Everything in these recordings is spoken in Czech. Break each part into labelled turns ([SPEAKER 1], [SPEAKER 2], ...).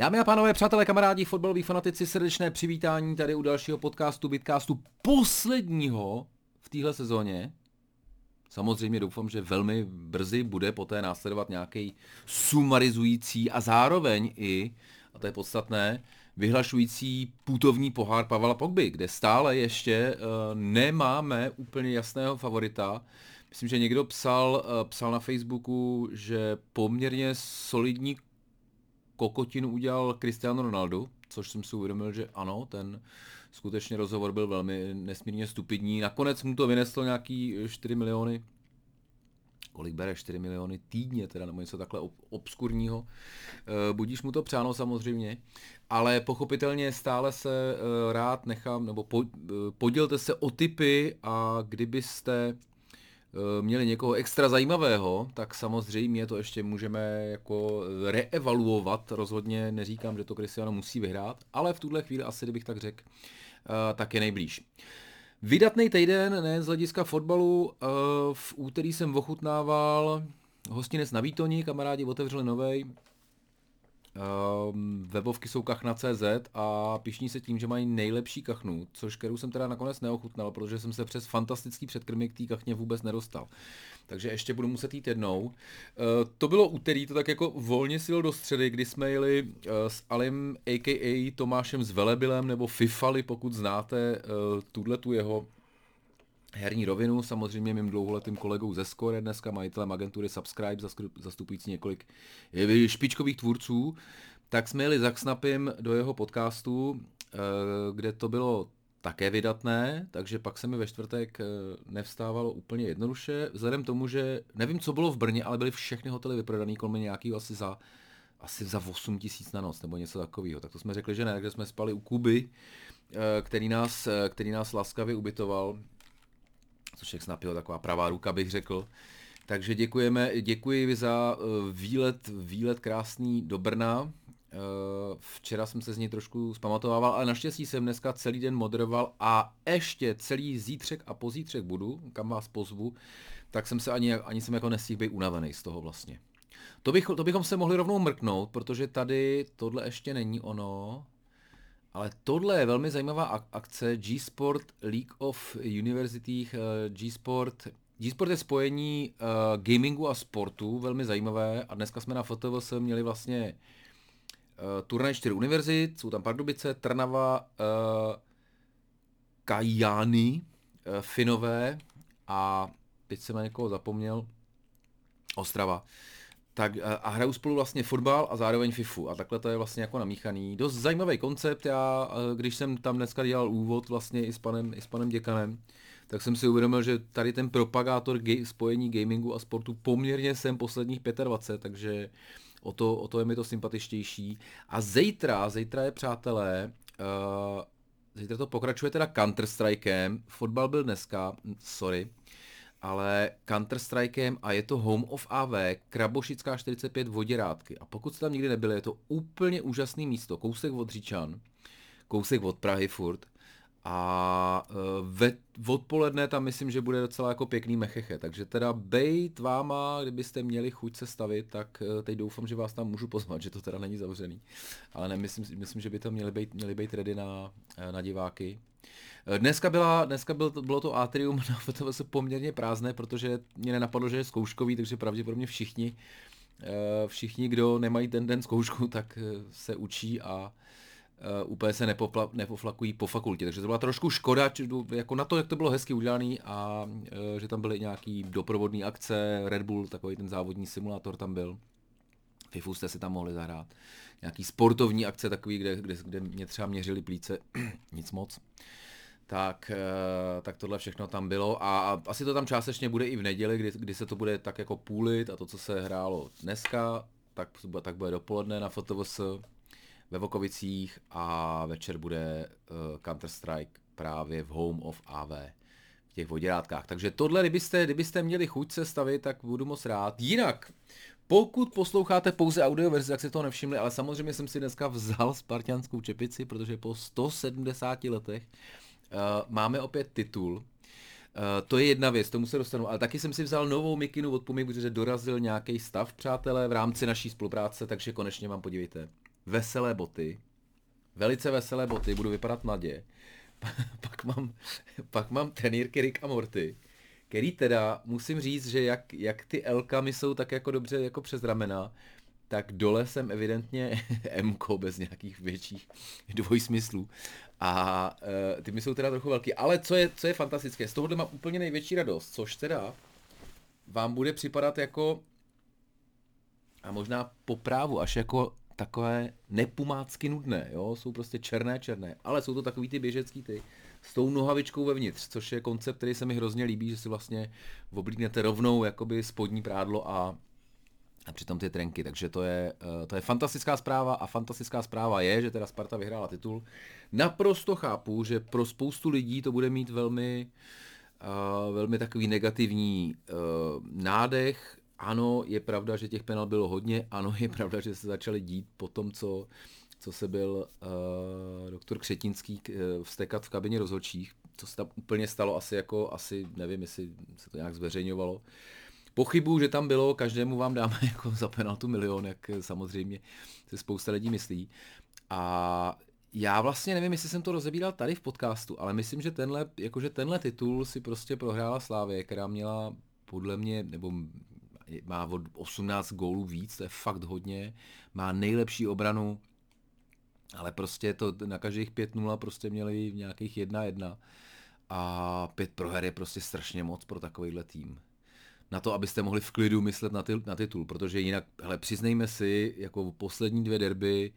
[SPEAKER 1] Dámy a pánové, přátelé, kamarádi, fotbaloví fanatici, srdečné přivítání tady u dalšího podcastu, Bitcastu, posledního v téhle sezóně. Samozřejmě doufám, že velmi brzy bude poté následovat nějaký sumarizující a zároveň i, a to je podstatné, vyhlašující putovní pohár Pavla Pogby, kde stále ještě uh, nemáme úplně jasného favorita. Myslím, že někdo psal, uh, psal na Facebooku, že poměrně solidní kokotinu udělal Cristiano Ronaldo, což jsem si uvědomil, že ano, ten skutečně rozhovor byl velmi nesmírně stupidní. Nakonec mu to vyneslo nějaký 4 miliony kolik bere, 4 miliony týdně, teda nebo něco takhle ob- obskurního. E, budíš mu to přáno samozřejmě, ale pochopitelně stále se e, rád nechám, nebo po, e, podělte se o typy a kdybyste měli někoho extra zajímavého, tak samozřejmě to ještě můžeme jako reevaluovat. Rozhodně neříkám, že to Cristiano musí vyhrát, ale v tuhle chvíli asi, kdybych tak řekl, eh, tak je nejblíž. Vydatný týden, ne z hlediska fotbalu, eh, v úterý jsem ochutnával hostinec na Výtoni, kamarádi otevřeli novej, Um, webovky jsou kachna.cz a pišní se tím, že mají nejlepší kachnu, což kterou jsem teda nakonec neochutnal, protože jsem se přes fantastický předkrmy k té kachně vůbec nedostal. Takže ještě budu muset jít jednou. Uh, to bylo úterý, to tak jako volně sil do středy, kdy jsme jeli uh, s Alim, a.k.a. Tomášem z Velebilem, nebo Fifali, pokud znáte uh, tuhle tu jeho herní rovinu, samozřejmě mým dlouholetým kolegou ze Score, dneska majitelem agentury Subscribe, zastupující několik špičkových tvůrců, tak jsme jeli za Snapim do jeho podcastu, eh, kde to bylo také vydatné, takže pak se mi ve čtvrtek eh, nevstávalo úplně jednoduše, vzhledem tomu, že nevím, co bylo v Brně, ale byly všechny hotely vyprodané kolem nějaký asi za asi za 8 tisíc na noc nebo něco takového. Tak to jsme řekli, že ne, takže jsme spali u Kuby, eh, který nás, který nás laskavě ubytoval což jak snapil taková pravá ruka, bych řekl. Takže děkujeme, děkuji za uh, výlet, výlet krásný do Brna. Uh, včera jsem se z něj trošku zpamatovával, ale naštěstí jsem dneska celý den moderoval a ještě celý zítřek a pozítřek budu, kam vás pozvu, tak jsem se ani, ani jsem jako nestihl být unavený z toho vlastně. To, bych, to bychom se mohli rovnou mrknout, protože tady tohle ještě není ono. Ale tohle je velmi zajímavá akce G-Sport League of Universities, eh, G-Sport. G-Sport je spojení uh, gamingu a sportu, velmi zajímavé. A dneska jsme na FTVS měli vlastně uh, turnaj čtyři univerzit, jsou tam Pardubice, Trnava, uh, Kajány, uh, Finové a teď jsem na někoho zapomněl, Ostrava tak a hraju spolu vlastně fotbal a zároveň FIFU a takhle to je vlastně jako namíchaný. Dost zajímavý koncept, já když jsem tam dneska dělal úvod vlastně i s panem, i s panem děkanem, tak jsem si uvědomil, že tady ten propagátor ge- spojení gamingu a sportu poměrně jsem posledních 25, takže o to, o to je mi to sympatičtější. A zítra, zítra je přátelé, uh, zítra to pokračuje teda Counter-Strikem, fotbal byl dneska, sorry, ale Counter-Strikem a je to Home of AV, Krabošická 45 Voděrádky. A pokud jste tam nikdy nebyli, je to úplně úžasné místo, kousek od Říčan, kousek od Prahy furt. A e, ve, odpoledne tam myslím, že bude docela jako pěkný mecheche, takže teda bejt váma, kdybyste měli chuť se stavit, tak e, teď doufám, že vás tam můžu pozvat, že to teda není zavřený. Ale nemyslím, myslím, že by to měli být, měli být ready na, e, na diváky. Dneska, byla, dneska byl, bylo to atrium na FTVS poměrně prázdné, protože mě nenapadlo, že je zkouškový, takže pravděpodobně všichni, všichni, kdo nemají ten den zkoušku, tak se učí a úplně se nepopla, nepoflakují po fakultě. Takže to byla trošku škoda, či, jako na to, jak to bylo hezky udělané a že tam byly nějaký doprovodné akce, Red Bull, takový ten závodní simulátor tam byl. FIFU jste si tam mohli zahrát. Nějaký sportovní akce takový, kde, kde, kde mě třeba měřili plíce, nic moc. Uh, tak tohle všechno tam bylo a, asi to tam částečně bude i v neděli, kdy, kdy se to bude tak jako půlit a to, co se hrálo dneska, tak, tak bude dopoledne na FOTOVS ve Vokovicích a večer bude uh, Counter-Strike právě v Home of AV v těch voděrátkách. Takže tohle, kdybyste, kdybyste měli chuť se stavit, tak budu moc rád. Jinak, pokud posloucháte pouze audio verzi, tak si to nevšimli, ale samozřejmě jsem si dneska vzal spartianskou čepici, protože po 170 letech máme opět titul. Uh, to je jedna věc, tomu se dostanu, ale taky jsem si vzal novou mikinu od Pumy, protože dorazil nějaký stav, přátelé, v rámci naší spolupráce, takže konečně vám podívejte veselé boty, velice veselé boty, budu vypadat mladě. pak mám, pak mám trenýrky Rick a Morty, který teda, musím říct, že jak, jak ty Elkami jsou tak jako dobře jako přes ramena, tak dole jsem evidentně M bez nějakých větších dvojsmyslů. A uh, ty mi jsou teda trochu velký. Ale co je, co je fantastické, z tohohle mám úplně největší radost, což teda vám bude připadat jako a možná po právu až jako takové nepumácky nudné, jo, jsou prostě černé, černé, ale jsou to takový ty běžecký ty, s tou nohavičkou vevnitř, což je koncept, který se mi hrozně líbí, že si vlastně oblíknete rovnou jakoby spodní prádlo a, a přitom ty trenky, takže to je, eh, to je fantastická zpráva a fantastická zpráva je, že teda Sparta vyhrála titul. Naprosto chápu, že pro spoustu lidí to bude mít velmi, uh, velmi takový negativní uh, nádech, ano, je pravda, že těch penal bylo hodně, ano, je pravda, že se začaly dít po tom, co, co se byl uh, doktor Křetinský uh, vstekat v kabině rozhodčích, co se tam úplně stalo asi jako, asi nevím, jestli se to nějak zveřejňovalo. Pochybuju, že tam bylo, každému vám dáme jako za penaltu milion, jak samozřejmě se spousta lidí myslí. A já vlastně nevím, jestli jsem to rozebíral tady v podcastu, ale myslím, že tenhle, jakože tenhle titul si prostě prohrála Slávě, která měla podle mě, nebo má od 18 gólů víc, to je fakt hodně, má nejlepší obranu, ale prostě to na každých 5-0 prostě měli nějakých 1-1 a pět proher je prostě strašně moc pro takovýhle tým. Na to, abyste mohli v klidu myslet na, ty, na titul, protože jinak, hele, přiznejme si, jako poslední dvě derby,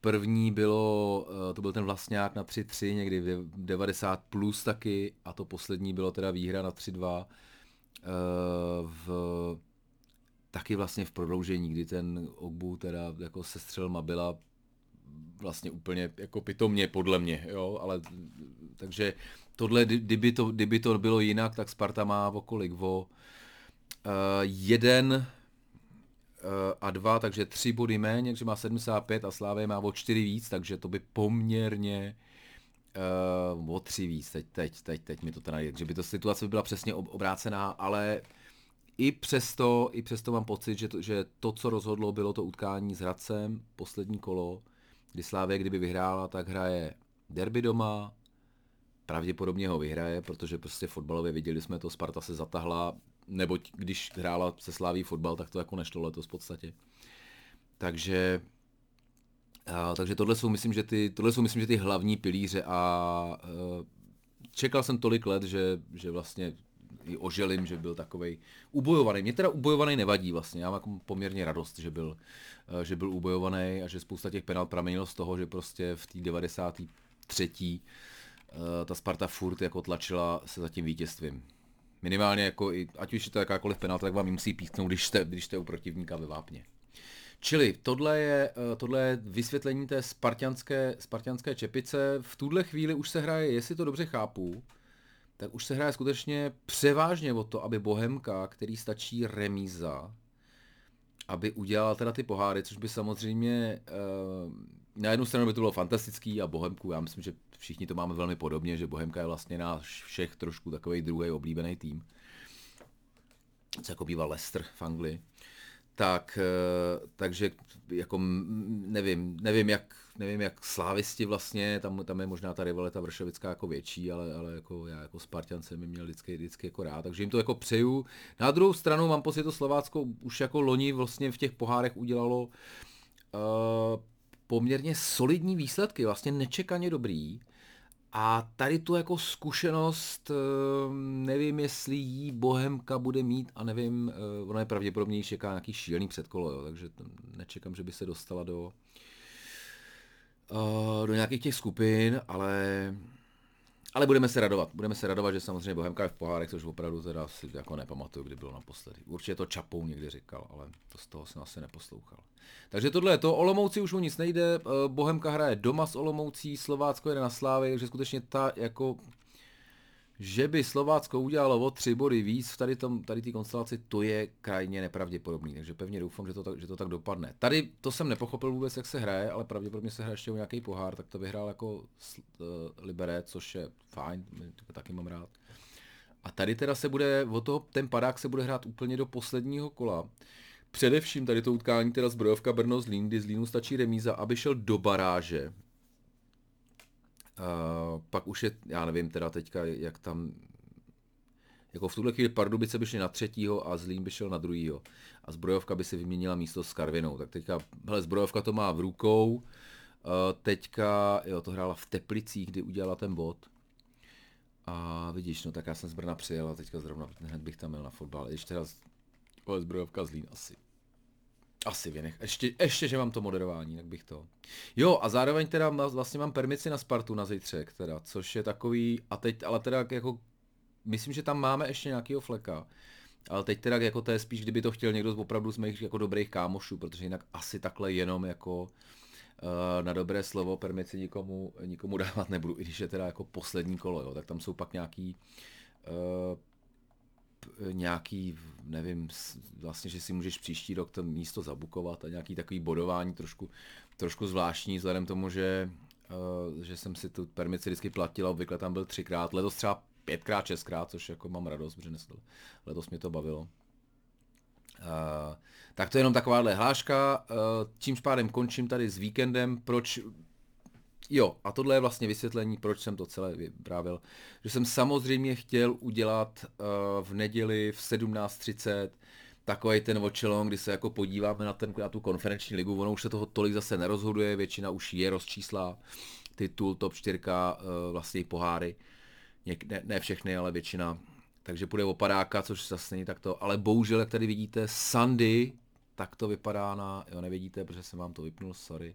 [SPEAKER 1] první bylo, eh, to byl ten vlastňák na 3-3, někdy v 90 plus taky, a to poslední bylo teda výhra na 3-2 Eh, v taky vlastně v prodloužení, kdy ten Ogbu teda jako sestřel Mabila vlastně úplně jako pitomně podle mě, jo, ale takže tohle, kdyby to, kdyby to bylo jinak, tak Sparta má o kolik, jeden uh, a dva, takže tři body méně, takže má 75 a Slávě má o čtyři víc, takže to by poměrně uh, o tři víc, teď, teď, teď, teď mi to teda že by to situace by byla přesně obrácená, ale i přesto, i přesto mám pocit, že to, že to, co rozhodlo, bylo to utkání s Hradcem, poslední kolo, kdy Slávě, kdyby vyhrála, tak hraje derby doma, pravděpodobně ho vyhraje, protože prostě fotbalově viděli jsme to, Sparta se zatahla, neboť když hrála se Sláví fotbal, tak to jako nešlo letos v podstatě. Takže a, takže tohle jsou, myslím, že ty, tohle jsou, myslím, že ty hlavní pilíře a uh, čekal jsem tolik let, že, že vlastně i oželím, že byl takovej ubojovaný. Mě teda ubojovaný nevadí vlastně, já mám jako poměrně radost, že byl, uh, že byl ubojovaný a že spousta těch penal pramenilo z toho, že prostě v té 93. Uh, ta Sparta furt jako tlačila se za tím vítězstvím. Minimálně jako i, ať už je to jakákoliv penalta, tak vám ji musí písknout, když jste, když jste u protivníka ve vápně. Čili tohle je, eh, tohle je vysvětlení té spartianské, spartianské čepice. V tuhle chvíli už se hraje, jestli to dobře chápu, tak už se hraje skutečně převážně o to, aby Bohemka, který stačí remíza, aby udělal teda ty poháry, což by samozřejmě eh, na jednu stranu by to bylo fantastický a Bohemku, já myslím, že všichni to máme velmi podobně, že Bohemka je vlastně náš všech trošku takový druhý oblíbený tým. Co jako býval Leicester v Anglii tak, eh, takže jako nevím, nevím jak, nevím jak slávisti vlastně, tam, tam je možná ta rivalita vršovická jako větší, ale, ale jako já jako Spartan jsem měl vždycky, vždycky jako rád, takže jim to jako přeju. Na druhou stranu mám pocit, to Slovácko už jako loni vlastně v těch pohárech udělalo uh, poměrně solidní výsledky, vlastně nečekaně dobrý. A tady tu jako zkušenost, ehm, nevím, jestli jí Bohemka bude mít a nevím, eh, ona je pravděpodobně čeká nějaký šílený předkolo, jo, takže nečekám, že by se dostala do, eh, do nějakých těch skupin, ale ale budeme se radovat. Budeme se radovat, že samozřejmě Bohemka je v pohárech, což opravdu teda si jako nepamatuju, kdy bylo naposledy. Určitě to Čapou někdy říkal, ale to z toho jsem asi neposlouchal. Takže tohle je to. Olomouci už o nic nejde. Eh, Bohemka hraje doma s Olomoucí, Slovácko jede na Slávy, takže skutečně ta jako že by Slovácko udělalo o tři body víc v tady tom, tady té konstelaci, to je krajně nepravděpodobný, takže pevně doufám, že to, tak, že to tak dopadne. Tady to jsem nepochopil vůbec, jak se hraje, ale pravděpodobně se hraje ještě o nějaký pohár, tak to vyhrál jako uh, Liberec, což je fajn, taky mám rád. A tady teda se bude, o toho, ten padák se bude hrát úplně do posledního kola. Především tady to utkání, teda zbrojovka Brno Zlín, kdy Zlínu stačí remíza, aby šel do baráže. Uh, pak už je, já nevím teda teďka, jak tam, jako v tuhle chvíli Pardubice by šli na třetího a Zlín by šel na druhýho. A zbrojovka by si vyměnila místo s Karvinou. Tak teďka, hele, zbrojovka to má v rukou. Uh, teďka, jo, to hrála v Teplicích, kdy udělala ten bod. A vidíš, no tak já jsem z Brna přijel a teďka zrovna hned bych tam měl na fotbal. Když teda ale zbrojovka Zlín asi. Asi vynech. Ještě, ještě, že mám to moderování, tak bych to. Jo, a zároveň teda vlastně mám permici na Spartu na zítřek, teda, což je takový, a teď, ale teda jako, myslím, že tam máme ještě nějakýho fleka. Ale teď teda jako to je spíš, kdyby to chtěl někdo z opravdu z mých jako dobrých kámošů, protože jinak asi takhle jenom jako uh, na dobré slovo permici nikomu, nikomu dávat nebudu, i když je teda jako poslední kolo, jo, tak tam jsou pak nějaký uh, nějaký, nevím, vlastně, že si můžeš příští rok to místo zabukovat a nějaký takový bodování trošku, trošku zvláštní, vzhledem tomu, že, uh, že jsem si tu permici vždycky platil a obvykle tam byl třikrát, letos třeba pětkrát, šestkrát, což jako mám radost, protože letos mě to bavilo. Uh, tak to je jenom takováhle hláška, uh, čímž pádem končím tady s víkendem, proč Jo, a tohle je vlastně vysvětlení, proč jsem to celé vyprávil. Že jsem samozřejmě chtěl udělat uh, v neděli v 17.30 takový ten očelon, kdy se jako podíváme na, ten, na tu konferenční ligu, ono už se toho tolik zase nerozhoduje, většina už je rozčísla, titul, top 4, uh, eh, vlastně poháry, Něk, ne, ne všechny, ale většina, takže půjde o padáka, což zase není takto, ale bohužel, jak tady vidíte, Sandy, tak to vypadá na, jo nevidíte, protože jsem vám to vypnul, sorry,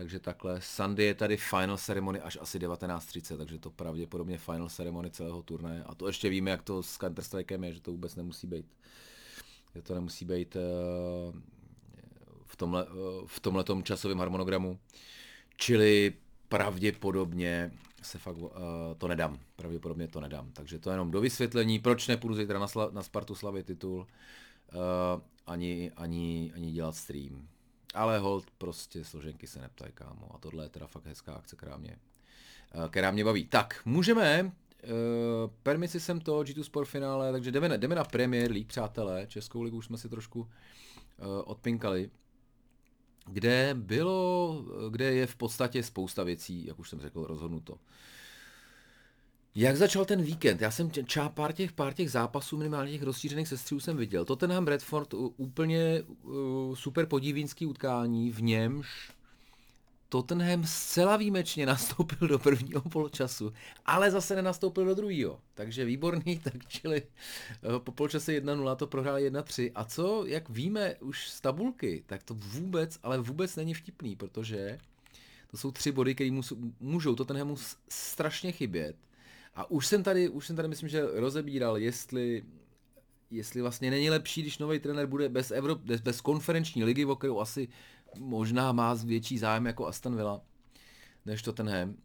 [SPEAKER 1] takže takhle. Sunday je tady final ceremony až asi 19.30, takže to pravděpodobně final ceremony celého turnaje. A to ještě víme, jak to s Counter Strikem je, že to vůbec nemusí být. Že to nemusí být uh, v tomhle, uh, v tomhletom časovém harmonogramu. Čili pravděpodobně se fakt uh, to nedám. Pravděpodobně to nedám. Takže to je jenom do vysvětlení, proč nepůjdu zítra na, sla, na Spartu slavit titul, uh, ani, ani, ani dělat stream. Ale hold, prostě složenky se neptají, kámo. A tohle je teda fakt hezká akce, která mě, eh, která mě baví. Tak, můžeme, uh, permisi jsem to, G2 Sport finále, takže jdeme, jdeme na Premier League, přátelé. Českou ligu už jsme si trošku uh, odpinkali. Kde bylo, kde je v podstatě spousta věcí, jak už jsem řekl, rozhodnuto. Jak začal ten víkend? Já jsem čá pár těch, pár těch zápasů, minimálně těch rozšířených sestřů jsem viděl. Tottenham Bradford úplně uh, super podivínský utkání, v němž Tottenham zcela výjimečně nastoupil do prvního poločasu, ale zase nenastoupil do druhého. Takže výborný, tak čili uh, po poločase 1-0 to prohráli 1-3. A co, jak víme už z tabulky, tak to vůbec, ale vůbec není vtipný, protože to jsou tři body, které můžou Tottenhamu strašně chybět a už jsem tady, už jsem tady myslím, že rozebíral, jestli jestli vlastně není lepší, když nový trenér bude bez, Evrop, bez, bez konferenční ligy, o kterou asi možná má větší zájem jako Aston Villa, než to Hem.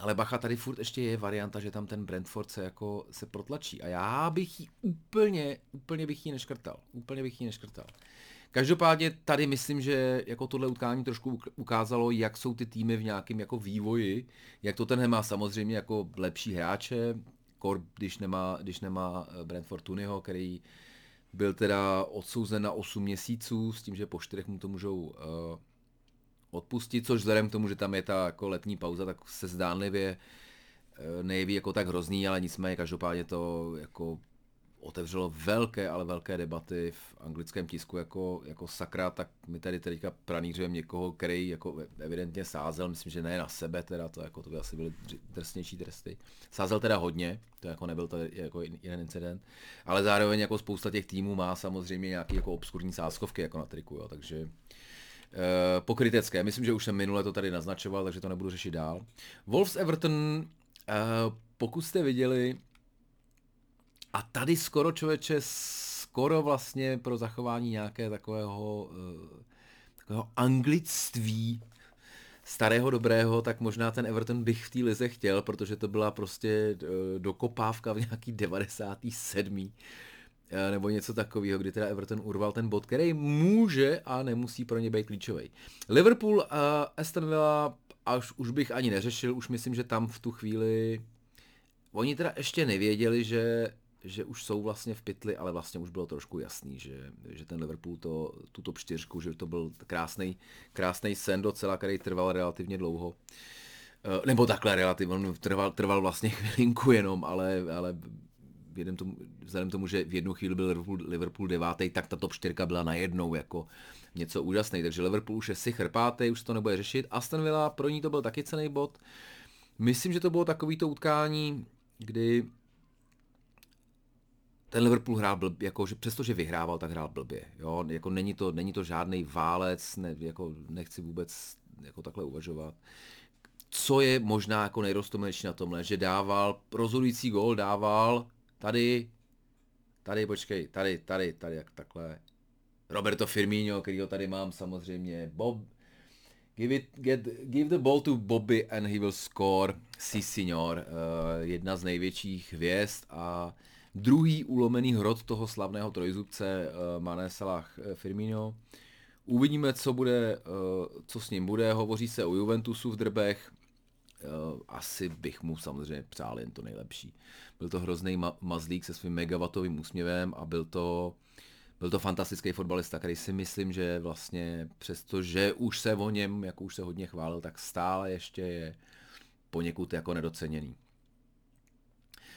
[SPEAKER 1] Ale bacha, tady furt ještě je varianta, že tam ten Brentford se jako se protlačí a já bych ji úplně, úplně bych ji neškrtal. Úplně bych ji neškrtal. Každopádně tady myslím, že jako tohle utkání trošku ukázalo, jak jsou ty týmy v nějakém jako vývoji, jak to ten má samozřejmě jako lepší hráče, kor, když nemá, když nemá eh, Brentford Tunyho, který byl teda odsouzen na 8 měsíců, s tím, že po čtyřech mu to můžou uh, odpustit, což vzhledem k tomu, že tam je ta jako letní pauza, tak se zdánlivě uh, jako tak hrozný, ale nicméně každopádně to jako otevřelo velké, ale velké debaty v anglickém tisku jako, jako sakra, tak my tady teďka pranířujeme někoho, který jako evidentně sázel, myslím, že ne na sebe teda, to jako to by asi byly drsnější tresty. Sázel teda hodně, to jako nebyl to jako jeden incident, ale zároveň jako spousta těch týmů má samozřejmě nějaký jako obskurní sázkovky jako na triku, jo, takže uh, pokrytecké. Myslím, že už jsem minule to tady naznačoval, takže to nebudu řešit dál. Wolves Everton, uh, pokud jste viděli, a tady skoro člověče, skoro vlastně pro zachování nějaké takového, uh, takového anglictví starého dobrého, tak možná ten Everton bych v té lize chtěl, protože to byla prostě uh, dokopávka v nějaký 97 uh, eh, nebo něco takového, kdy teda Everton urval ten bod, který může a nemusí pro ně být klíčový. Liverpool a Aston Villa až už bych ani neřešil, už myslím, že tam v tu chvíli oni teda ještě nevěděli, že že už jsou vlastně v pytli, ale vlastně už bylo trošku jasný, že, že ten Liverpool to, tuto čtyřku, že to byl krásný, krásný sen docela, který trval relativně dlouho. Eh, nebo takhle relativně, on trval, trval vlastně chvilinku jenom, ale, ale jedem tomu, vzhledem tomu, že v jednu chvíli byl Liverpool, Liverpool devátý, tak ta top 4 byla najednou jako něco úžasné. Takže Liverpool už je si chrpátý, už to nebude řešit. Aston Villa, pro ní to byl taky cený bod. Myslím, že to bylo takovýto utkání, kdy ten Liverpool hrál blbě, jako, že přestože vyhrával, tak hrál blbě. Jo? Jako není, to, není to žádný válec, ne, jako nechci vůbec jako takhle uvažovat. Co je možná jako nejroztomilejší na tomhle, že dával rozhodující gól, dával tady, tady, počkej, tady, tady, tady, jak takhle. Roberto Firmino, který ho tady mám samozřejmě, Bob, Give, it, get, give the ball to Bobby and he will score. Si signor, uh, jedna z největších hvězd a druhý ulomený hrot toho slavného trojzubce uh, Mané Salah eh, Firmino. Uvidíme, co bude, uh, co s ním bude. Hovoří se o Juventusu v drbech. Asi bych mu samozřejmě přál jen to nejlepší. Byl to hrozný ma- mazlík se svým megavatovým úsměvem a byl to byl to fantastický fotbalista, který si myslím, že vlastně přesto, že už se o něm, jako už se hodně chválil, tak stále ještě je poněkud jako nedoceněný.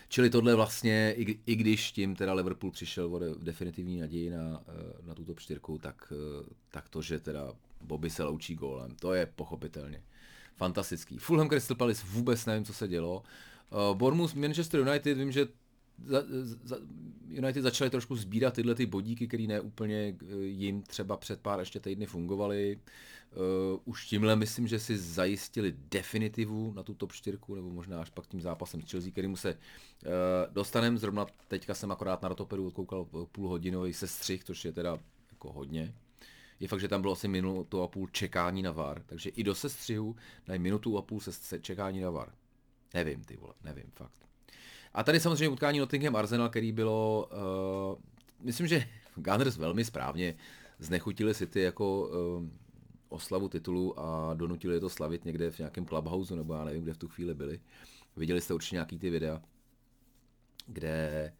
[SPEAKER 1] Čili tohle vlastně, i, i když tím teda Liverpool přišel o definitivní naději na, eh, na tuto čtyřku, tak, eh, tak to, že teda Bobby se loučí gólem, to je pochopitelně fantastický. Fulham Crystal Palace vůbec nevím, co se dělo. Uh, Bournemouth Manchester United, vím, že za, za, United začali trošku sbírat tyhle ty bodíky, které ne úplně eh, jim třeba před pár ještě týdny fungovaly. Uh, už tímhle myslím, že si zajistili definitivu na tu top 4, nebo možná až pak tím zápasem s Chelsea, kterýmu se uh, dostanem. Zrovna teďka jsem akorát na rotoperu odkoukal půlhodinový sestřih, což je teda jako hodně. Je fakt, že tam bylo asi minutu a půl čekání na VAR, takže i do sestřihu dají minutu a půl se čekání na VAR. Nevím, ty vole, nevím, fakt. A tady samozřejmě utkání Nottingham Arsenal, který bylo, uh, myslím, že Gunners velmi správně znechutili City jako uh, oslavu titulu a donutili je to slavit někde v nějakém clubhouse, nebo já nevím, kde v tu chvíli byli. Viděli jste určitě nějaký ty videa, kde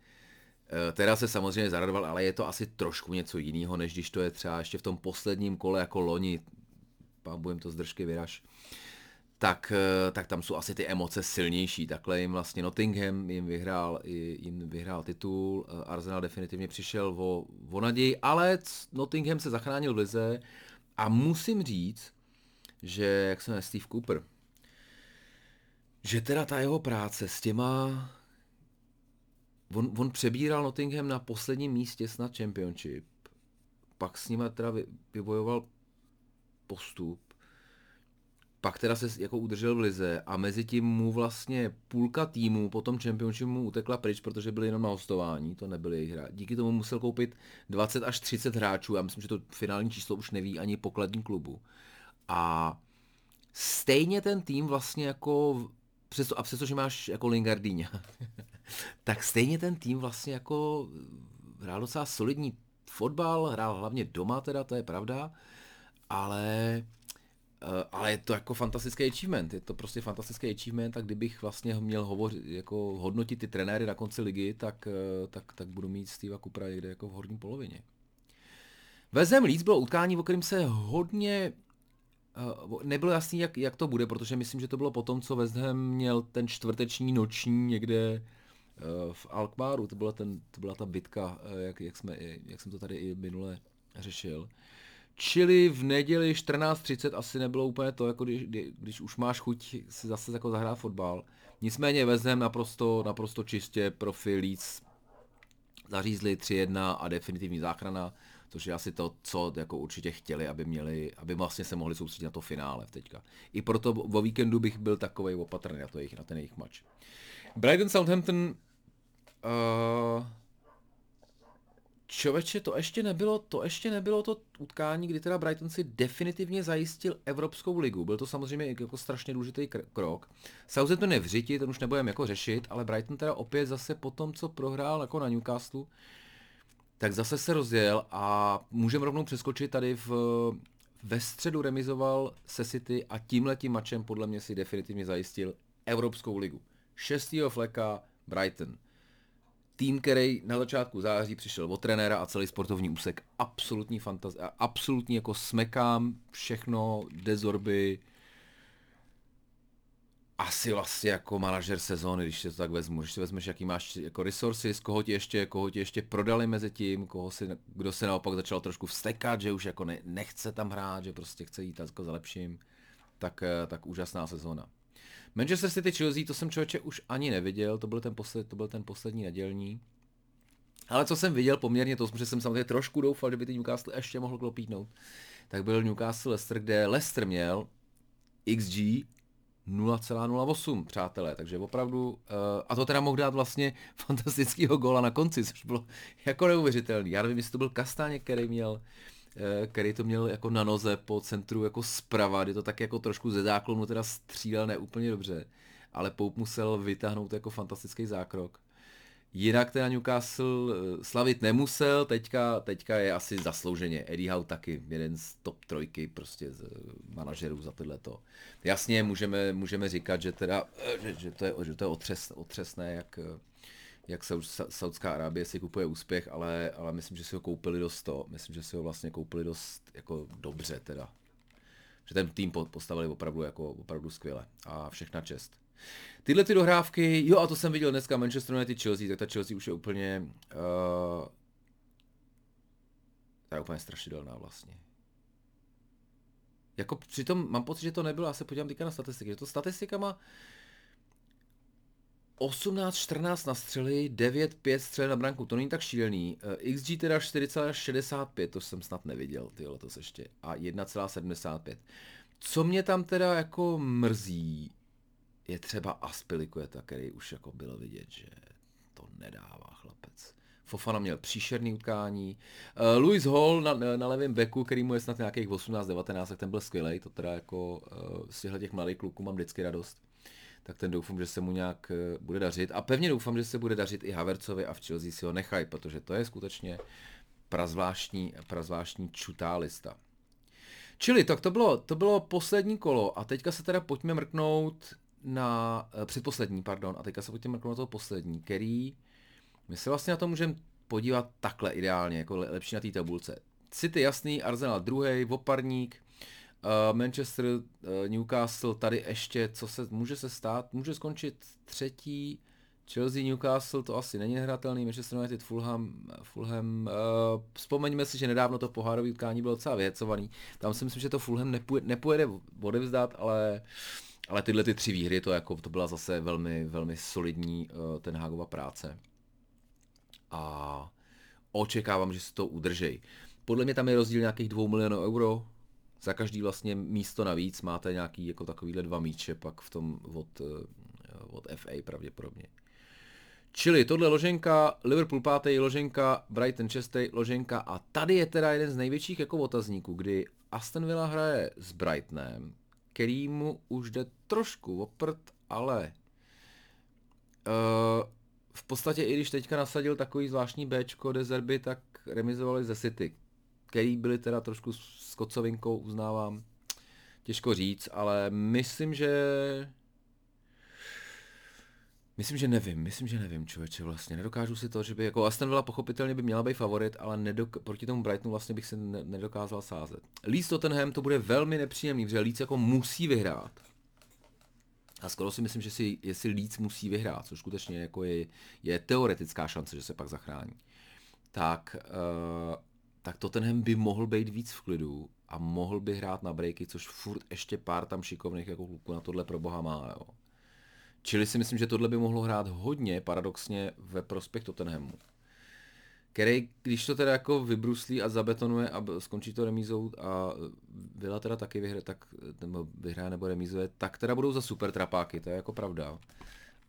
[SPEAKER 1] uh, teda se samozřejmě zaradoval, ale je to asi trošku něco jiného, než když to je třeba ještě v tom posledním kole jako loni, pán budem to zdržky vyraž, tak, eh, tak tam jsou asi ty emoce silnější. Takhle jim vlastně Nottingham jim vyhrál, jim vyhrál titul, eh, Arsenal definitivně přišel o, o naději, ale Nottingham se zachránil v lize. A musím říct, že, jak se jmenuje Steve Cooper, že teda ta jeho práce s těma On, on přebíral Nottingham na posledním místě snad Championship, pak s nima teda vybojoval postup pak teda se jako udržel v lize a mezi tím mu vlastně půlka týmu po tom championshipu mu utekla pryč, protože byli jenom na hostování, to nebyli jejich hráči. Díky tomu musel koupit 20 až 30 hráčů, já myslím, že to finální číslo už neví ani pokladní klubu. A stejně ten tým vlastně jako, přesto, a přestože máš jako Lingardíňa, tak stejně ten tým vlastně jako hrál docela solidní fotbal, hrál hlavně doma teda, to je pravda, ale ale je to jako fantastický achievement, je to prostě fantastický achievement a kdybych vlastně měl hovořit, jako hodnotit ty trenéry na konci ligy, tak, uh, tak, tak budu mít Steva Kupra někde jako v horní polovině. Vezem Leeds bylo utkání, o kterém se hodně uh, nebylo jasný, jak, jak to bude, protože myslím, že to bylo potom, co West Ham měl ten čtvrteční noční někde v Alkmaru, to byla, ten, to byla ta bitka, jak, jak, jsme, jak jsem to tady i minule řešil. Čili v neděli 14.30 asi nebylo úplně to, jako když, když už máš chuť si zase jako zahrát fotbal. Nicméně vezem naprosto, naprosto čistě profi Leeds zařízli 3-1 a definitivní záchrana, což je asi to, co jako určitě chtěli, aby měli, aby vlastně se mohli soustředit na to finále teďka. I proto o víkendu bych byl takový opatrný na, to jejich, na ten jejich match. Brighton Southampton uh, Čověče, to ještě nebylo, to ještě nebylo to utkání, kdy teda Brighton si definitivně zajistil Evropskou ligu. Byl to samozřejmě jako strašně důležitý krok. Southampton je v řiti, ten už nebudeme jako řešit, ale Brighton teda opět zase po tom, co prohrál jako na Newcastle, tak zase se rozjel a můžeme rovnou přeskočit tady v, ve středu remizoval se City a tímhletím mačem podle mě si definitivně zajistil Evropskou ligu. Šestýho fleka Brighton tým, který na začátku září přišel od trenéra a celý sportovní úsek, absolutní fantazie, absolutní jako smekám, všechno, dezorby, asi vlastně jako manažer sezóny, když se to tak vezmu, když si vezmeš, jaký máš jako resources, koho ti ještě, koho ti ještě prodali mezi tím, koho si, kdo se naopak začal trošku vstekat, že už jako ne, nechce tam hrát, že prostě chce jít jako za lepším, tak, eh, tak úžasná sezóna. Manchester City Chelsea, to jsem člověče už ani neviděl, to byl ten, posled, to byl ten poslední nedělní. Ale co jsem viděl poměrně, to že jsem samozřejmě trošku doufal, že by ten Newcastle ještě mohl klopítnout, tak byl Newcastle Leicester, kde Leicester měl XG 0,08, přátelé, takže opravdu, uh, a to teda mohl dát vlastně fantastického góla na konci, což bylo jako neuvěřitelný. Já nevím, jestli to byl Kastáně, který měl, uh, který to měl jako na noze po centru jako zprava, kdy to tak jako trošku ze záklonu teda střílel ne úplně dobře, ale Poup musel vytáhnout jako fantastický zákrok. Jinak teda Newcastle eh, slavit nemusel, teďka, teďka je asi zaslouženě. Eddie Howe taky, jeden z top trojky prostě z eh, manažerů za tohleto. Jasně, můžeme, můžeme říkat, že teda, eh, že, že to je, že to je otřes, otřesné, jak, jak Saudská Arábie si kupuje úspěch, ale, ale myslím, že si ho koupili dost to, myslím, že si ho vlastně koupili dost jako dobře teda. Že ten tým postavili opravdu jako opravdu skvěle a všechna čest. Tyhle ty dohrávky, jo a to jsem viděl dneska Manchester United Chelsea, tak ta Chelsea už je úplně, uh, ta je úplně strašidelná vlastně. Jako přitom mám pocit, že to nebylo, já se podívám teďka na statistiky, že to statistikama 18-14 na střely, 9-5 střely na branku, to není tak šílený. Uh, XG teda 4,65, to jsem snad neviděl, ty to ještě, a 1,75. Co mě tam teda jako mrzí, je třeba Aspilicueta, který už jako bylo vidět, že to nedává chlapec. Fofana měl příšerný utkání. Uh, Louis Hall na, na levém beku, který mu je snad nějakých 18-19, tak ten byl skvělý. To teda jako uh, z těchto těch mladých kluků mám vždycky radost. Tak ten doufám, že se mu nějak uh, bude dařit. A pevně doufám, že se bude dařit i Havercovi a v Chelsea si ho nechají, protože to je skutečně prazvláštní, prazvláštní čutá lista. Čili tak to bylo, to bylo poslední kolo a teďka se teda pojďme mrknout na uh, předposlední, pardon, a teďka se pojďme mrknout na to poslední, který my se vlastně na to můžeme podívat takhle ideálně, jako lepší na té tabulce. City jasný, Arsenal druhý, Voparník, uh, Manchester, uh, Newcastle, tady ještě, co se může se stát, může skončit třetí, Chelsea, Newcastle, to asi není nehratelný, Manchester United, Fulham, Fulham, uh, vzpomeňme si, že nedávno to pohárový utkání bylo docela věcovaný, tam si myslím, že to Fulham nepojede, nepojede odevzdat, ale ale tyhle ty tři výhry, to, jako, to byla zase velmi, velmi solidní uh, ten Hágova práce. A očekávám, že se to udržej. Podle mě tam je rozdíl nějakých 2 milionů euro. Za každý vlastně místo navíc máte nějaký jako takovýhle dva míče pak v tom od, uh, od FA pravděpodobně. Čili tohle loženka, Liverpool pátý loženka, Brighton šestý loženka a tady je teda jeden z největších jako otazníků, kdy Aston Villa hraje s Brightonem, který mu už jde trošku oprt, ale uh, v podstatě i když teďka nasadil takový zvláštní Bčko Dezerby, tak remizovali ze City, který byli teda trošku s kocovinkou, uznávám, těžko říct, ale myslím, že Myslím, že nevím, myslím, že nevím, člověče, vlastně. Nedokážu si to, že by, jako Aston Villa pochopitelně by měla být favorit, ale nedok- proti tomu Brightonu vlastně bych se ne- nedokázal sázet. Leeds Tottenham to bude velmi nepříjemný, protože Leeds jako musí vyhrát. A skoro si myslím, že si, jestli Leeds musí vyhrát, což skutečně jako je, je teoretická šance, že se pak zachrání, tak, uh, tak Tottenham by mohl být víc v klidu a mohl by hrát na breaky, což furt ještě pár tam šikovných jako kluků na tohle pro boha má, jo. Čili si myslím, že tohle by mohlo hrát hodně paradoxně ve prospěch Tottenhamu. Který, když to teda jako vybruslí a zabetonuje a skončí to remízou a Vila teda taky vyhraje, tak, nebo vyhraje nebo remízuje, tak teda budou za super trapáky, to je jako pravda.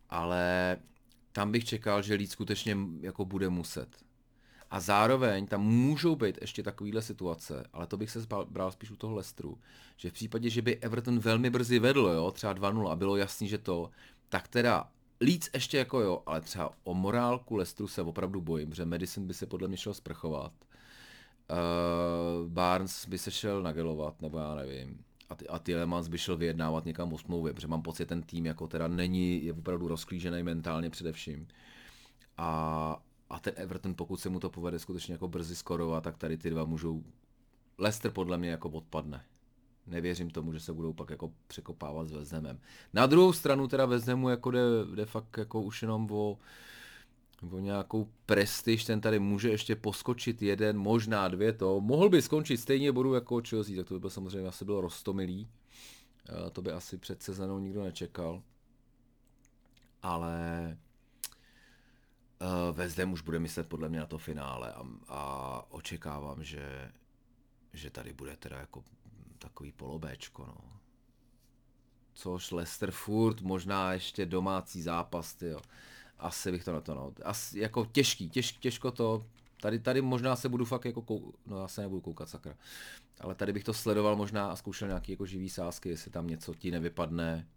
[SPEAKER 1] Ale tam bych čekal, že Leeds skutečně jako bude muset. A zároveň tam můžou být ještě takovýhle situace, ale to bych se bral spíš u toho Lestru, že v případě, že by Everton velmi brzy vedl, jo, třeba 2-0 a bylo jasný, že to, tak teda Leeds ještě jako jo, ale třeba o morálku Lestru se opravdu bojím, že Madison by se podle mě šel sprchovat. Uh, Barnes by se šel nagelovat, nebo já nevím. A, ty, a Tielemans by šel vyjednávat někam o smlouvě, protože mám pocit, ten tým jako teda není, je opravdu rozklížený mentálně především. A, a ten Everton, pokud se mu to povede skutečně jako brzy skorovat, tak tady ty dva můžou... Leicester podle mě jako odpadne. Nevěřím tomu, že se budou pak jako překopávat s Vezemem. Na druhou stranu teda Vezemu jako jde, jde fakt jako už jenom o, o nějakou prestiž, ten tady může ještě poskočit jeden, možná dvě to. Mohl by skončit stejně bodu jako Chelsea, tak to by byl samozřejmě asi bylo roztomilý. To by asi před sezónou nikdo nečekal. Ale uh, Vezdem už bude myslet podle mě na to finále a, a očekávám, že, že tady bude teda jako takový polobéčko, no. Což Leicester furt, možná ještě domácí zápas, jo. Asi bych to na to, no. Asi jako těžký, těž, těžko to, tady, tady možná se budu fakt jako, kou... no já se nebudu koukat, sakra. Ale tady bych to sledoval možná a zkoušel nějaký jako živý sázky, jestli tam něco ti nevypadne.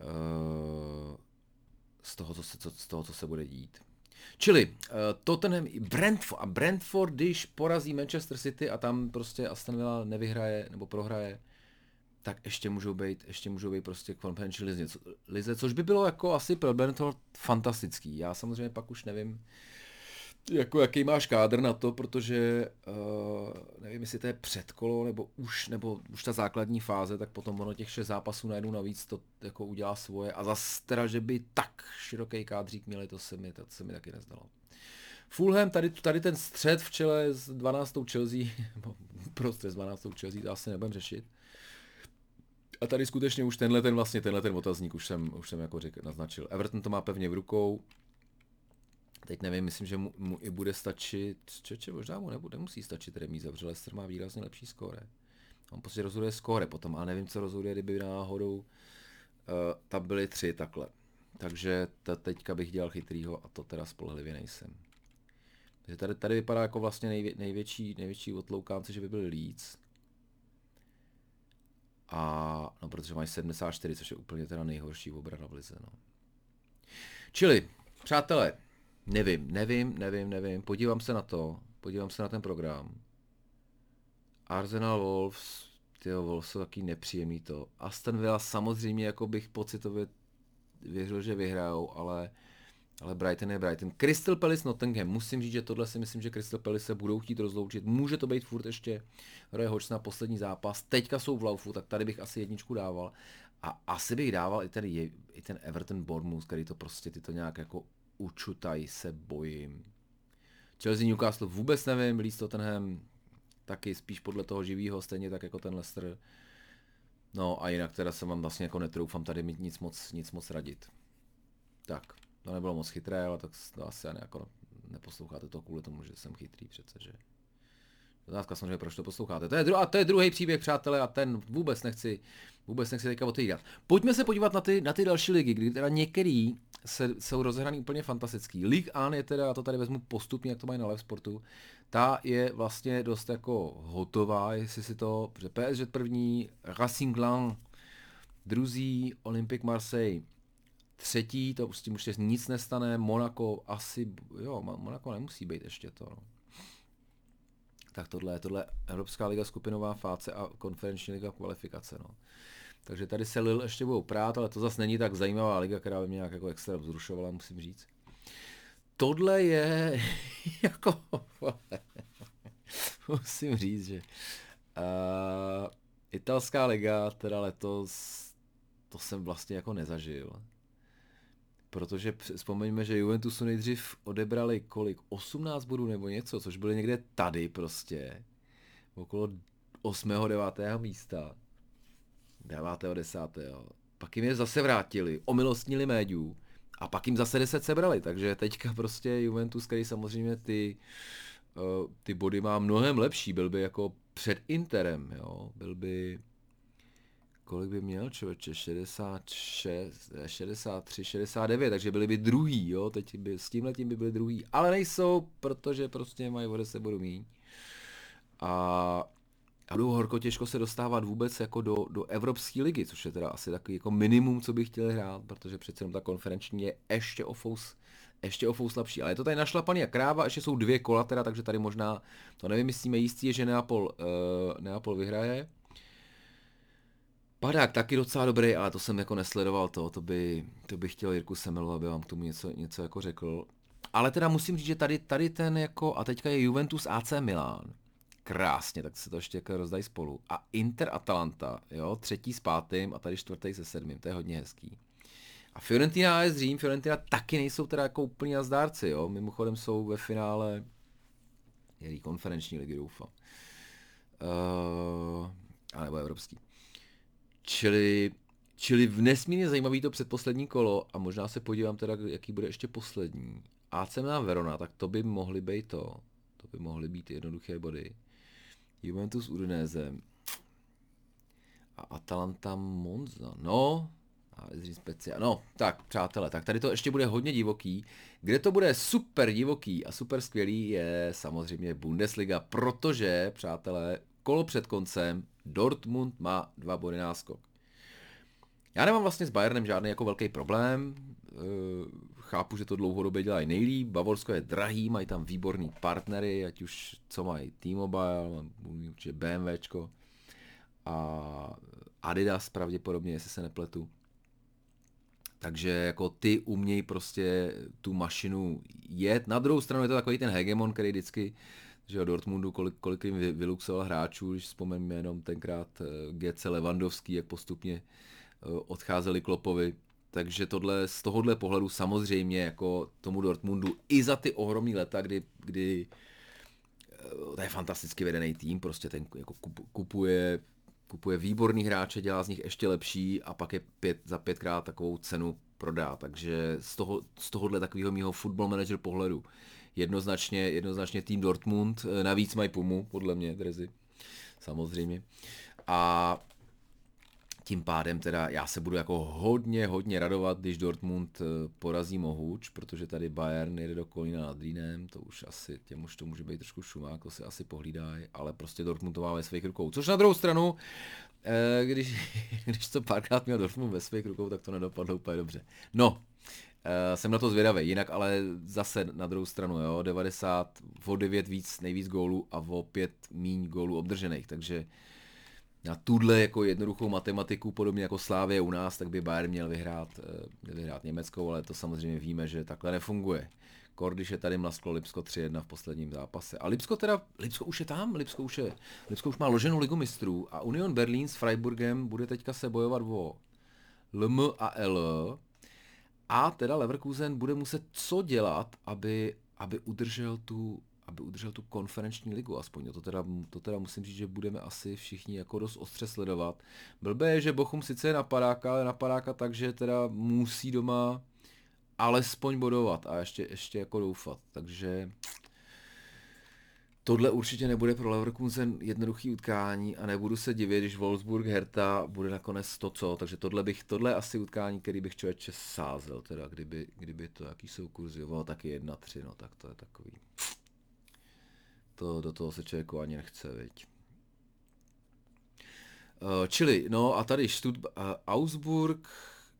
[SPEAKER 1] Uh, z toho, co se, co, z toho, co se bude dít. Čili uh, Tottenham i Brentford, a Brentford, když porazí Manchester City a tam prostě Aston Villa nevyhraje nebo prohraje, tak ještě můžou být, ještě můžou být prostě Conference lize, lize, což by bylo jako asi pro Brentford fantastický. Já samozřejmě pak už nevím, jako jaký máš kádr na to, protože uh, nevím, jestli to je předkolo, nebo už, nebo už ta základní fáze, tak potom ono těch šest zápasů najednou navíc to jako udělá svoje a zase teda, že by tak široký kádřík měli, to se mi, to se mi taky nezdalo. Fulham, tady, tady ten střed v čele s 12. Chelsea, nebo prostě s 12. Chelsea, to asi nebudem řešit. A tady skutečně už tenhle ten vlastně, tenhle ten otazník už jsem, už jsem jako řek, naznačil. Everton to má pevně v rukou, Teď nevím, myslím, že mu, mu i bude stačit, čeče, možná mu nebude, musí stačit remíza, protože Leicester má výrazně lepší skóre. On prostě rozhoduje skóre potom, ale nevím, co rozhoduje, kdyby náhodou uh, tam byly tři takhle. Takže ta, teďka bych dělal chytrýho a to teda spolehlivě nejsem. Takže tady, tady vypadá jako vlastně nejvě, největší, největší otloukánce, že by byl Leeds. A, no protože mají 74, což je úplně teda nejhorší obrana v lize, no. Čili, přátelé, Nevím, nevím, nevím, nevím. Podívám se na to, podívám se na ten program. Arsenal Wolves, ty Wolves jsou taky nepříjemný to. Aston Villa samozřejmě jako bych pocitově věřil, že vyhrajou, ale, ale Brighton je Brighton. Crystal Palace Nottingham, musím říct, že tohle si myslím, že Crystal Palace se budou chtít rozloučit. Může to být furt ještě Roy Hodgson na poslední zápas. Teďka jsou v laufu, tak tady bych asi jedničku dával. A asi bych dával i ten, i ten Everton Bournemouth, který to prostě ty to nějak jako Učutaj se bojím. Chelsea Newcastle vůbec nevím, Leeds Tottenham taky spíš podle toho živýho, stejně tak jako ten Leicester. No a jinak teda se vám vlastně jako netroufám tady mít nic moc, nic moc radit. Tak, to nebylo moc chytré, ale tak to asi ani jako neposloucháte to kvůli tomu, že jsem chytrý přece, že? Otázka samozřejmě, proč to posloucháte. To je, dru- a to je druhý příběh, přátelé, a ten vůbec nechci, vůbec nechci teďka otevírat. Pojďme se podívat na ty, na ty další ligy, kdy teda některý se, jsou rozehraný úplně fantastický. League An je teda, já to tady vezmu postupně, jak to mají na Live Sportu, ta je vlastně dost jako hotová, jestli si to, protože PSG první, Racing Lang, druzí, Olympique Marseille, třetí, to s tím už nic nestane, Monaco asi, jo, Monaco nemusí být ještě to, no tak tohle je tohle Evropská liga skupinová fáce a konferenční liga kvalifikace. No. Takže tady se Lil ještě budou prát, ale to zase není tak zajímavá liga, která by mě nějak jako extra vzrušovala, musím říct. Tohle je jako, musím říct, že uh, italská liga teda letos, to jsem vlastně jako nezažil Protože vzpomeňme, že Juventusu nejdřív odebrali kolik? 18 bodů nebo něco, což byly někde tady prostě. Okolo 8. 9. místa. 9. 10. Pak jim je zase vrátili, omilostnili médiu a pak jim zase 10 sebrali, takže teďka prostě Juventus, který samozřejmě ty, uh, ty body má mnohem lepší, byl by jako před Interem, jo, byl by kolik by měl člověče, 66, 63, 69, takže byli by druhý, jo, teď by, s tímhle tím by byli druhý, ale nejsou, protože prostě mají o se budu mít. A, a budou horko těžko se dostávat vůbec jako do, do Evropské ligy, což je teda asi takový jako minimum, co bych chtěl hrát, protože přece jenom ta konferenční je ještě o fous, ještě o fous slabší, ale je to tady našlapaný a kráva, ještě jsou dvě kola teda, takže tady možná, to nevymyslíme jistý, že Neapol, uh, Neapol vyhraje, Padák taky docela dobrý, ale to jsem jako nesledoval to, to by, to bych chtěl Jirku Semelu, aby vám k tomu něco, něco jako řekl. ale teda musím říct, že tady, tady ten jako, a teďka je Juventus AC Milan, krásně, tak se to ještě jako rozdají spolu. A Inter Atalanta, jo, třetí s pátým a tady čtvrtý se sedmým, to je hodně hezký. A Fiorentina a Řím, Fiorentina taky nejsou teda jako úplní jazdárci, jo, mimochodem jsou ve finále jelí konferenční ligy, doufám. Uh, a nebo evropský. Čili, čili v nesmírně zajímavý to předposlední kolo a možná se podívám teda, jaký bude ještě poslední. AC Milan Verona, tak to by mohly být to. To by mohly být jednoduché body. Juventus Udinese a Atalanta Monza. No, a speciál. No, tak přátelé, tak tady to ještě bude hodně divoký. Kde to bude super divoký a super skvělý je samozřejmě Bundesliga, protože, přátelé, kolo před koncem Dortmund má dva body náskok. Já nemám vlastně s Bayernem žádný jako velký problém, eh, chápu, že to dlouhodobě dělají nejlíp, Bavorsko je drahý, mají tam výborný partnery, ať už co mají T-Mobile, určitě BMWčko a Adidas pravděpodobně, jestli se nepletu. Takže jako ty umějí prostě tu mašinu jet. Na druhou stranu je to takový ten hegemon, který vždycky že Dortmundu, kolik, kolik jim vyluxoval hráčů, když vzpomeneme jenom tenkrát eh, GC Levandovský, jak postupně eh, odcházeli Klopovi. Takže tohle, z tohohle pohledu samozřejmě jako tomu Dortmundu i za ty ohromné leta, kdy, kdy eh, to je fantasticky vedený tým, prostě ten jako kupuje kupuje výborný hráče, dělá z nich ještě lepší a pak je pět, za pětkrát takovou cenu prodá. Takže z, toho, z tohohle takového mého football manager pohledu jednoznačně, jednoznačně tým Dortmund, eh, navíc mají Pumu, podle mě, Drezy, samozřejmě. A tím pádem teda já se budu jako hodně, hodně radovat, když Dortmund eh, porazí Mohuč, protože tady Bayern jede do Kolína nad Rýnem, to už asi, těm už to může být trošku šumák, to si asi pohlídají, ale prostě Dortmund to má ve svých rukou. Což na druhou stranu, eh, když, když to párkrát měl Dortmund ve svých rukou, tak to nedopadlo úplně dobře. No, jsem na to zvědavý, jinak ale zase na druhou stranu, jo, 90, o 9 víc, nejvíc gólů a o 5 míň gólů obdržených, takže na tuhle jako jednoduchou matematiku, podobně jako Slávě u nás, tak by Bayern měl vyhrát, eh, vyhrát Německou, ale to samozřejmě víme, že takhle nefunguje. Kor, je tady mlasklo Lipsko 3-1 v posledním zápase. A Lipsko teda, Lipsko už je tam, Lipsko už, je, Lipsko už má loženou ligu mistrů a Union Berlin s Freiburgem bude teďka se bojovat o LM a L. A teda Leverkusen bude muset co dělat, aby, aby udržel tu aby udržel tu konferenční ligu aspoň. To teda, to teda musím říct, že budeme asi všichni jako dost ostře sledovat. Blbé je, že Bochum sice je napadáka, ale napadáka tak, že teda musí doma alespoň bodovat a ještě, ještě jako doufat. Takže tohle určitě nebude pro Leverkusen jednoduchý utkání a nebudu se divit, když Wolfsburg Hertha bude nakonec to co, takže tohle bych, tohle je asi utkání, který bych člověče sázel, teda kdyby, kdyby to jaký jsou kurzy, taky 1-3, no tak to je takový. To do toho se člověku ani nechce, viď. Uh, čili, no a tady Stutt, uh, Augsburg,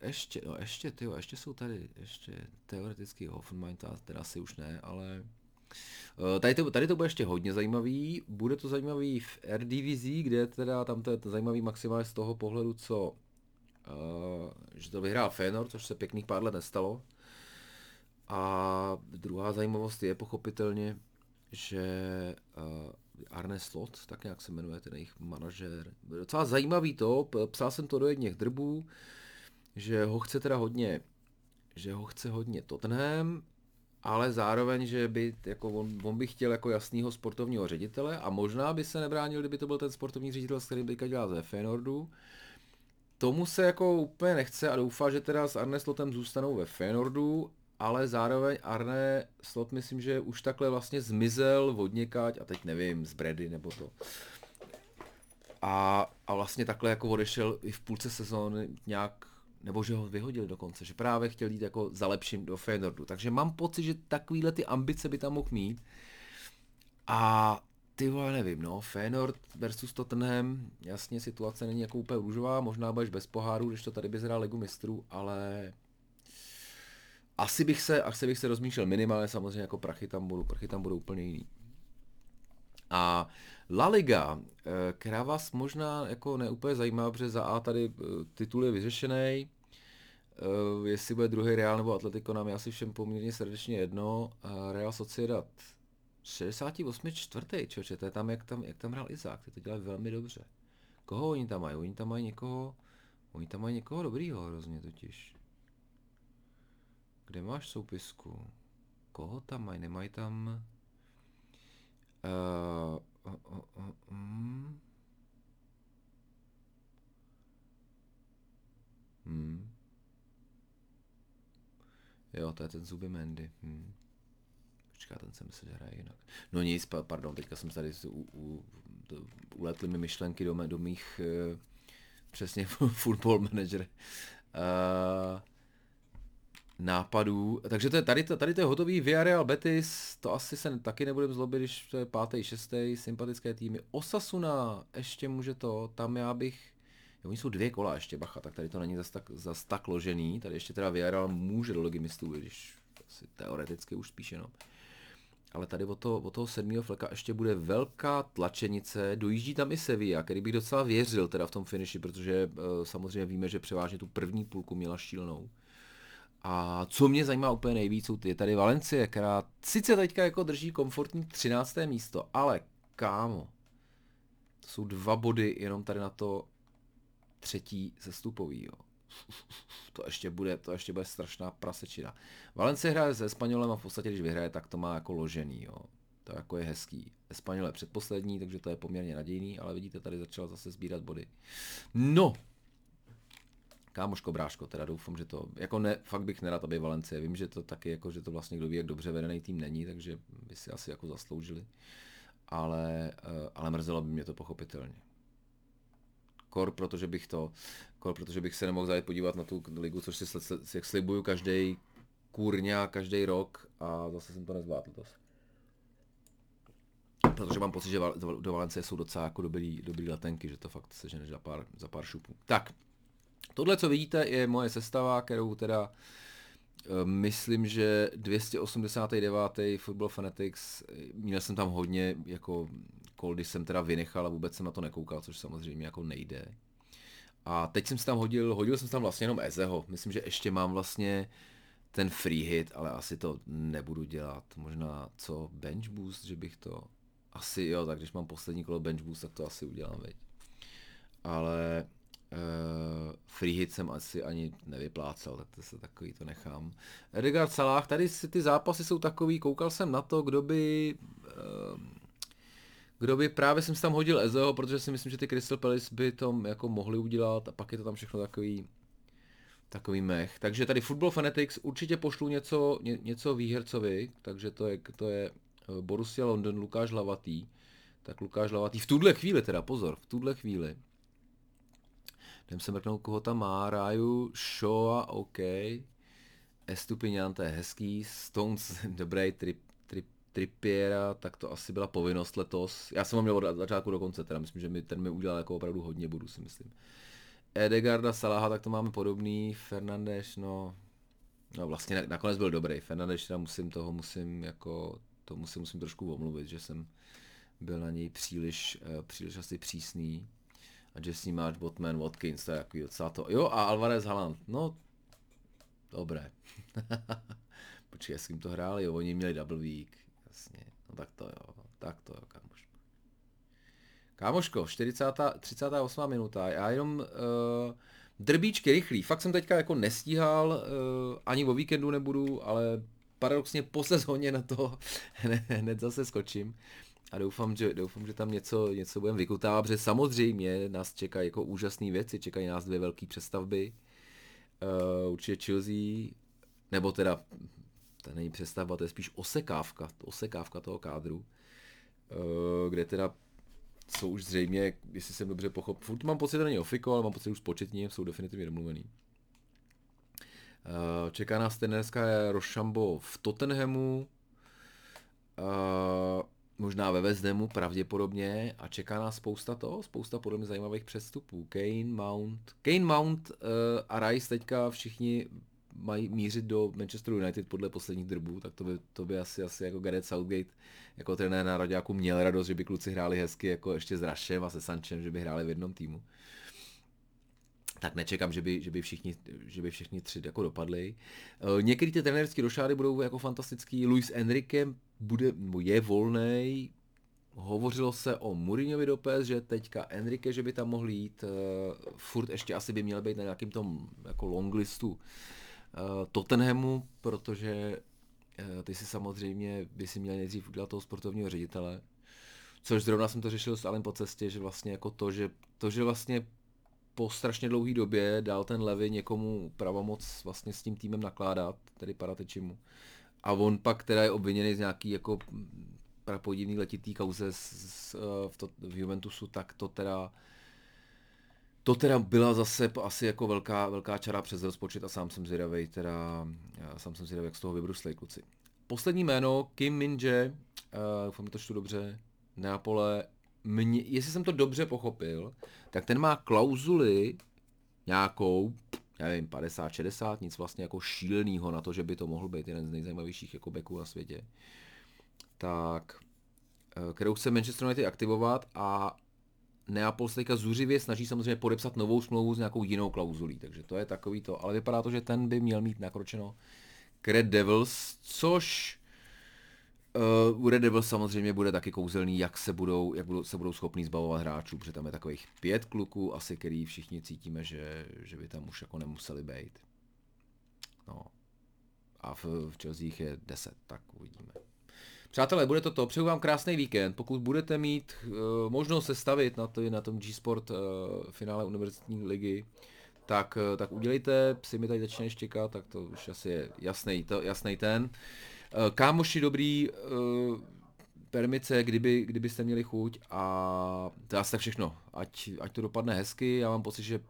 [SPEAKER 1] ještě, no ještě, tyjo, ještě jsou tady, ještě teoreticky Hoffenheim, teda asi už ne, ale tady to, tady to bude ještě hodně zajímavý, bude to zajímavý v R divizí, kde teda tam to je zajímavý maximálně z toho pohledu, co, uh, že to vyhrál Feyenoord, což se pěkných pár let nestalo, a druhá zajímavost je pochopitelně, že uh, Arne Slot, tak jak se jmenuje ten jejich manažer, docela zajímavý to, psal jsem to do jedněch drbů, že ho chce teda hodně, že ho chce hodně Tottenham, ale zároveň, že by, jako on, on by chtěl jako jasného sportovního ředitele a možná by se nebránil, kdyby to byl ten sportovní ředitel, s kterým dělal ze Feyenoordu. Tomu se jako úplně nechce a doufá, že teda s Arne Slotem zůstanou ve Feyenoordu ale zároveň Arne Slot myslím, že už takhle vlastně zmizel od někať, a teď nevím, z Brady nebo to. A, a vlastně takhle jako odešel i v půlce sezóny nějak, nebo že ho vyhodil dokonce, že právě chtěl jít jako za lepším do Feyenoordu. Takže mám pocit, že takovýhle ty ambice by tam mohl mít. A ty vole, nevím, no, Feyenoord versus Tottenham, jasně situace není jako úplně růžová, možná budeš bez poháru, když to tady by zhrál Ligu mistrů, ale asi bych se, asi bych se rozmýšlel minimálně, samozřejmě jako prachy tam budou, prachy tam budou úplně jiný. A La Liga, eh, která vás možná jako neúplně zajímá, protože za A tady eh, titul je vyřešený, Uh, jestli bude druhý Real nebo Atletico, nám je asi všem poměrně srdečně jedno. Real Sociedad 68. čtvrtý, čoče, to je tam, jak tam, jak tam hrál Izák, ty to dělají velmi dobře. Koho oni tam mají? Oni tam mají někoho, oni tam mají někoho dobrýho hrozně totiž. Kde máš soupisku? Koho tam mají? Nemají tam... Uh, uh, uh, um. Hmm. Jo, to je ten Zuby Mendy. Hmm. Počká, ten jsem myslel, že hraje jinak. No nic, pardon, teďka jsem tady u, u, to, uletly mi myšlenky do, do mých uh, přesně football manager uh, nápadů. Takže to je, tady, to, tady to je hotový. Villarreal Betis, to asi se taky nebudeme zlobit, když to je pátý, šestý, sympatické týmy. Osasuna, ještě může to, tam já bych Jo, oni jsou dvě kola ještě, bacha, tak tady to není zas tak, zas tak ložený. Tady ještě teda Villarreal může do logy mistů, když asi teoreticky už spíš jenom. Ale tady od toho, od toho sedmého fleka ještě bude velká tlačenice, dojíždí tam i Sevilla, který bych docela věřil teda v tom finiši, protože uh, samozřejmě víme, že převážně tu první půlku měla šílenou. A co mě zajímá úplně nejvíc, je tady Valencie, která sice teďka jako drží komfortní 13. místo, ale kámo, to jsou dva body jenom tady na to třetí sestupový, jo. To ještě bude, to ještě bude strašná prasečina. Valence hraje se Espanolem a v podstatě, když vyhraje, tak to má jako ložený, jo. To jako je hezký. Espanol je předposlední, takže to je poměrně nadějný, ale vidíte, tady začal zase sbírat body. No, kámoško bráško, teda doufám, že to, jako ne, fakt bych nerad, aby Valencie, vím, že to taky, jako, že to vlastně kdo ví, jak dobře vedený tým není, takže by si asi jako zasloužili, ale, eh, ale mrzelo by mě to pochopitelně kor, protože bych to, kor, protože bych se nemohl zajít podívat na tu ligu, což si jak slibuju každý kurňa, každý rok a zase jsem to nezvládl to. Protože mám pocit, že do Valencie jsou docela jako dobrý, dobrý letenky, že to fakt se žene za pár, za pár šupů. Tak, tohle, co vidíte, je moje sestava, kterou teda eh, Myslím, že 289. Football Fanatics, měl jsem tam hodně jako koldy jsem teda vynechal a vůbec jsem na to nekoukal, což samozřejmě jako nejde. A teď jsem si tam hodil, hodil jsem tam vlastně jenom Ezeho. Myslím, že ještě mám vlastně ten free hit, ale asi to nebudu dělat. Možná co bench boost, že bych to... Asi jo, tak když mám poslední kolo bench boost, tak to asi udělám, veď. Ale uh, free hit jsem asi ani nevyplácel, tak to se takový to nechám. Edgar Salah, tady si ty zápasy jsou takový, koukal jsem na to, kdo by... Uh, kdo by právě jsem si tam hodil Ezeho, protože si myslím, že ty Crystal Palace by to jako mohli udělat a pak je to tam všechno takový takový mech. Takže tady Football Fanatics určitě pošlu něco, ně, něco výhercovi, takže to je, to je eh, Borussia London, Lukáš Lavatý. Tak Lukáš Lavatý, v tuhle chvíli teda, pozor, v tuhle chvíli. Jdem se mrknout, koho tam má, Ráju, Shoa, OK. Estupinian, to je hezký, Stones, dobrý, trip, Trippiera, tak to asi byla povinnost letos. Já jsem ho měl od začátku do konce, teda myslím, že mi, ten mi udělal jako opravdu hodně budu si myslím. Edegarda, Salaha, tak to máme podobný, Fernandes, no, no vlastně nakonec byl dobrý, Fernandes, teda musím toho, musím jako, to musím, musím trošku omluvit, že jsem byl na něj příliš, uh, příliš asi přísný. A Jesse March, Botman, Watkins, to je jako docela to. Jo, a Alvarez Haaland, no, dobré. Počkej, s kým to hráli, jo, oni měli double week. Jasně, no tak to jo, tak to jo, kámoš. Kámoško, 40, 38 minuta, já jenom uh, drbíčky rychlý, fakt jsem teďka jako nestíhal, uh, ani o víkendu nebudu, ale paradoxně po sezóně na to hned zase skočím a doufám, že, doufám, že tam něco, něco budeme vykutávat, protože samozřejmě nás čekají jako úžasné věci, čekají nás dvě velké přestavby, uh, určitě Chelsea, nebo teda to není přestavba, to je spíš osekávka, osekávka toho kádru, eh, kde teda jsou už zřejmě, jestli jsem dobře pochopil, furt mám pocit, že není ofiko, ale mám pocit, že už početně jsou definitivně domluvený. Eh, čeká nás trenérská Rošambo v Tottenhamu, eh, možná ve Vezdemu pravděpodobně a čeká nás spousta toho, spousta podle mě zajímavých přestupů. Kane, Mount, Kane, Mount a Rice teďka všichni mají mířit do Manchester United podle posledních drbů, tak to by, to by asi, asi jako Gareth Southgate jako trenér jako měl radost, že by kluci hráli hezky jako ještě s Rašem a se Sančem, že by hráli v jednom týmu. Tak nečekám, že by, že by, všichni, že by všichni tři jako dopadli. Uh, některý ty trenérské rošády budou jako fantastický. Luis Enrique bude, je volný. Hovořilo se o Mourinhovi do PS, že teďka Enrique, že by tam mohl jít. Uh, furt ještě asi by měl být na nějakým tom jako longlistu uh, Tottenhamu, protože ty si samozřejmě by si měl nejdřív udělat toho sportovního ředitele. Což zrovna jsem to řešil s Alem po cestě, že vlastně jako to, že, to, že vlastně po strašně dlouhé době dal ten Levy někomu pravomoc vlastně s tím týmem nakládat, tedy Paratečimu. A on pak teda je obviněný z nějaký jako prapodivný letitý kauze s, s, v, to, v Juventusu, tak to teda to teda byla zase asi jako velká, velká čara přes rozpočet a sám jsem zvědavý, teda, sám jsem zvědavý, jak z toho vybruslej kluci. Poslední jméno, Kim Min-jae, uh, doufám, to čtu dobře, Neapole, mě, jestli jsem to dobře pochopil, tak ten má klauzuli nějakou, nevím, 50, 60, nic vlastně jako šílenýho na to, že by to mohl být jeden z nejzajímavějších jako beků na světě. Tak, eh, kterou chce Manchester United aktivovat a Neapol se teďka zuřivě snaží samozřejmě podepsat novou smlouvu s nějakou jinou klauzulí, takže to je takový to, ale vypadá to, že ten by měl mít nakročeno k Red Devils, což Uh, u Red Devil samozřejmě bude taky kouzelný, jak se budou, jak budou, se budou schopní zbavovat hráčů, protože tam je takových pět kluků asi, který všichni cítíme, že, že by tam už jako nemuseli být. No. A v, v Chelsea je deset, tak uvidíme. Přátelé, bude to to. Přeju vám krásný víkend. Pokud budete mít uh, možnost se stavit na, to, na tom G-Sport uh, finále univerzitní ligy, tak, uh, tak udělejte. Psi mi tady začínají štěkat, tak to už asi je jasný, to, jasný ten. Uh, kámoši dobrý, uh, permice, kdyby, kdybyste měli chuť a to je asi tak všechno. Ať, ať to dopadne hezky, já mám pocit, že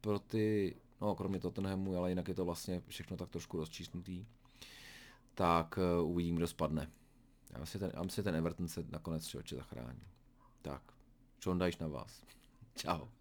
[SPEAKER 1] pro ty, no kromě Tottenhamu, ale jinak je to vlastně všechno tak trošku rozčísnutý, tak uh, uvidím, kdo spadne. Já myslím, ten, já myslím, ten Everton se nakonec oči zachrání. Tak, John Dajš na vás. Ciao.